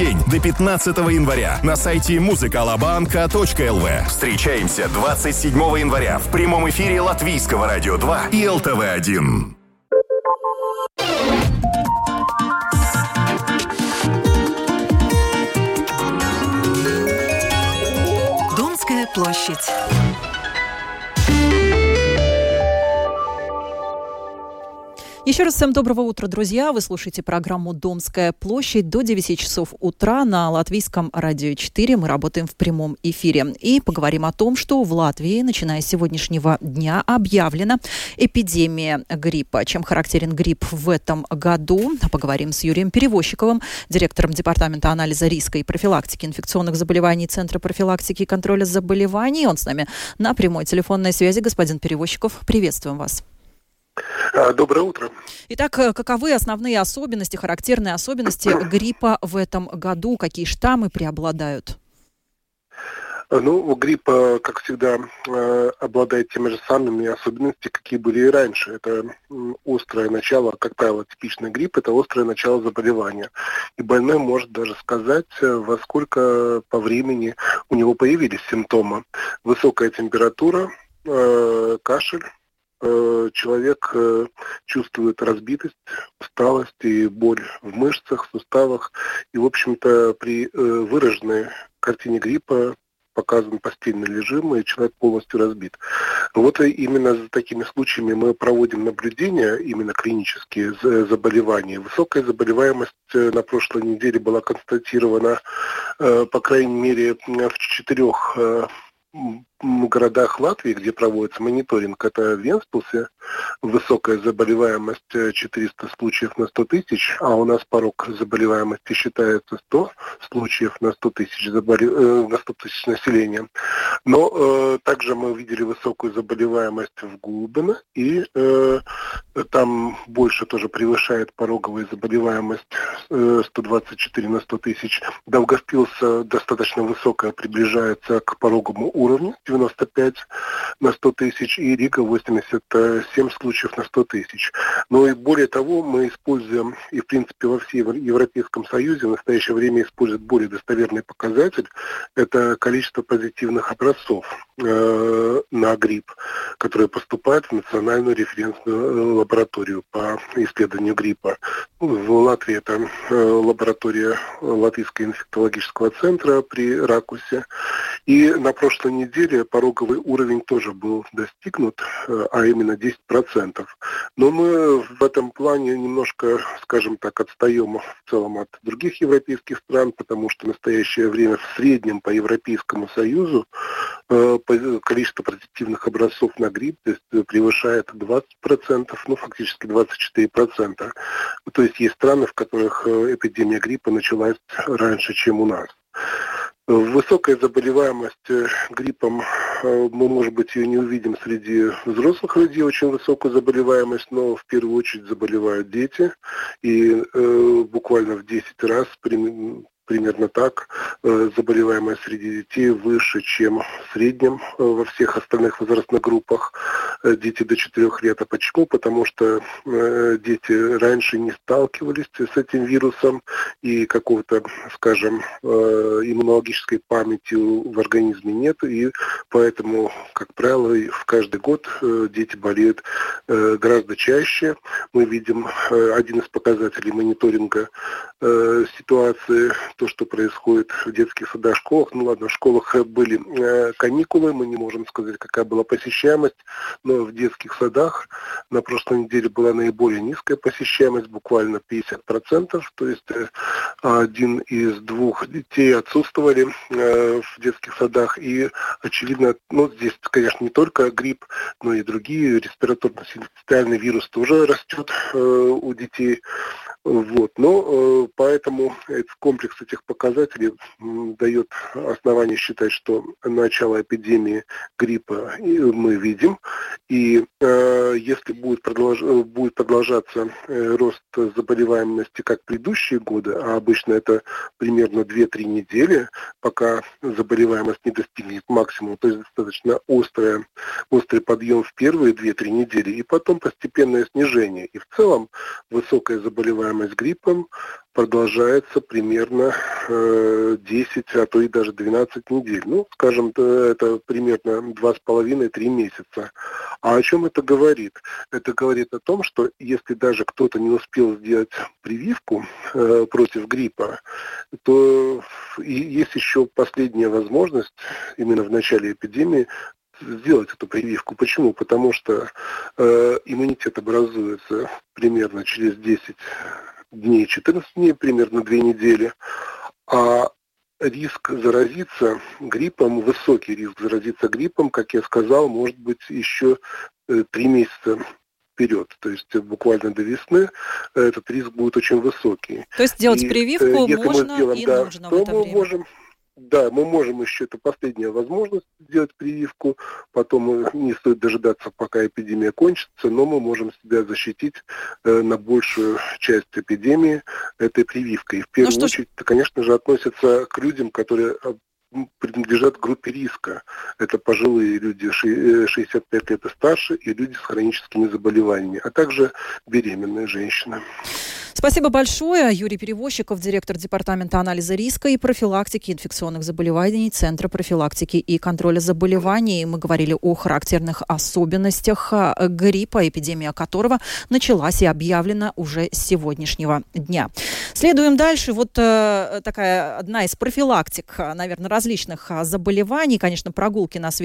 день до 15 января на сайте музыкалабанка.лв. Встречаемся 27 января в прямом эфире Латвийского радио 2 и ЛТВ-1. Домская площадь. Еще раз всем доброго утра, друзья. Вы слушаете программу «Домская площадь» до 9 часов утра на Латвийском радио 4. Мы работаем в прямом эфире. И поговорим о том, что в Латвии, начиная с сегодняшнего дня, объявлена эпидемия гриппа. Чем характерен грипп в этом году? Поговорим с Юрием Перевозчиковым, директором Департамента анализа риска и профилактики инфекционных заболеваний Центра профилактики и контроля заболеваний. Он с нами на прямой телефонной связи. Господин Перевозчиков, приветствуем вас. А, доброе утро. Итак, э, каковы основные особенности, характерные особенности гриппа в этом году? Какие штаммы преобладают? Ну, грипп, как всегда, э, обладает теми же самыми особенностями, какие были и раньше. Это острое начало, как правило, типичный грипп, это острое начало заболевания. И больной может даже сказать, э, во сколько по времени у него появились симптомы. Высокая температура, кашель, человек э, чувствует разбитость, усталость и боль в мышцах, суставах. И, в общем-то, при э, выраженной картине гриппа показан постельный режим, и человек полностью разбит. Вот именно за такими случаями мы проводим наблюдения, именно клинические заболевания. Высокая заболеваемость на прошлой неделе была констатирована, по крайней мере, в четырех городах Латвии, где проводится мониторинг, это Венспилсе, высокая заболеваемость 400 э, случаев на 100 тысяч, а у нас порог заболеваемости считается 100 случаев на 100 тысяч, заболе... Э, на 100 тысяч населения. Но э, также мы увидели высокую заболеваемость в Гулбино, и э, там больше тоже превышает пороговая заболеваемость э, 124 на 100 тысяч. Долгоспилс достаточно высокая, приближается к пороговому уровню, 95 на 100 тысяч, и Рига 87 случаев на 100 тысяч. Но и более того, мы используем, и в принципе во всем Европейском Союзе в настоящее время используют более достоверный показатель, это количество позитивных образцов э, на грипп, которые поступают в национальную референсную лабораторию по исследованию гриппа. В Латвии это э, лаборатория Латвийского инфектологического центра при Ракусе. И на прошлой неделе пороговый уровень тоже был достигнут, э, а именно 10%. Но мы в этом плане немножко, скажем так, отстаем в целом от других европейских стран, потому что в настоящее время в среднем по Европейскому Союзу э, количество позитивных образцов на грипп превышает 20%, ну фактически 24%. То есть есть страны, в которых э, эпидемия гриппа началась раньше, чем у нас. Высокая заболеваемость э, гриппом, э, мы, может быть, ее не увидим среди взрослых людей, очень высокая заболеваемость, но в первую очередь заболевают дети. И э, буквально в 10 раз примерно так. Э, заболеваемость среди детей выше, чем в среднем э, во всех остальных возрастных группах. Э, дети до 4 лет. А почему? Потому что дети раньше не сталкивались с этим вирусом и какого-то, скажем, иммунологической памяти в организме нет. И поэтому, как правило, в каждый год дети болеют гораздо чаще. Мы видим один из показателей мониторинга ситуации то, что происходит в детских садах, школах. Ну ладно, в школах были э, каникулы, мы не можем сказать, какая была посещаемость, но в детских садах на прошлой неделе была наиболее низкая посещаемость, буквально 50%, то есть э, один из двух детей отсутствовали э, в детских садах, и очевидно, ну здесь, конечно, не только грипп, но и другие респираторно-синцитиальный вирус тоже растет у детей. Вот. Но поэтому этот комплекс этих показателей дает основание считать, что начало эпидемии гриппа мы видим. И э, если будет, продолж... будет продолжаться э, рост заболеваемости как предыдущие годы, а обычно это примерно 2-3 недели, пока заболеваемость не достигнет максимума, то есть достаточно острая, острый подъем в первые 2-3 недели, и потом постепенное снижение. И в целом высокая заболеваемость заболеваемость гриппом продолжается примерно э, 10, а то и даже 12 недель. Ну, скажем, это примерно 2,5-3 месяца. А о чем это говорит? Это говорит о том, что если даже кто-то не успел сделать прививку э, против гриппа, то и есть еще последняя возможность именно в начале эпидемии сделать эту прививку. Почему? Потому что э, иммунитет образуется примерно через 10 дней, 14 дней, примерно 2 недели, а риск заразиться гриппом, высокий риск заразиться гриппом, как я сказал, может быть еще 3 э, месяца вперед. То есть буквально до весны этот риск будет очень высокий. То есть делать и, прививку э, можно сделаем, и да, нужно в это мы время. можем да, мы можем еще, это последняя возможность сделать прививку, потом не стоит дожидаться, пока эпидемия кончится, но мы можем себя защитить э, на большую часть эпидемии этой прививкой. В первую ну, очередь, это, конечно же, относится к людям, которые принадлежат группе риска. Это пожилые люди 65 э, лет и старше и люди с хроническими заболеваниями, а также беременные женщины. Спасибо большое. Юрий Перевозчиков, директор Департамента анализа риска и профилактики инфекционных заболеваний Центра профилактики и контроля заболеваний. Мы говорили о характерных особенностях э, гриппа, эпидемия которого началась и объявлена уже с сегодняшнего дня. Следуем дальше. Вот э, такая одна из профилактик, наверное, различных а, заболеваний, конечно, прогулки на свежем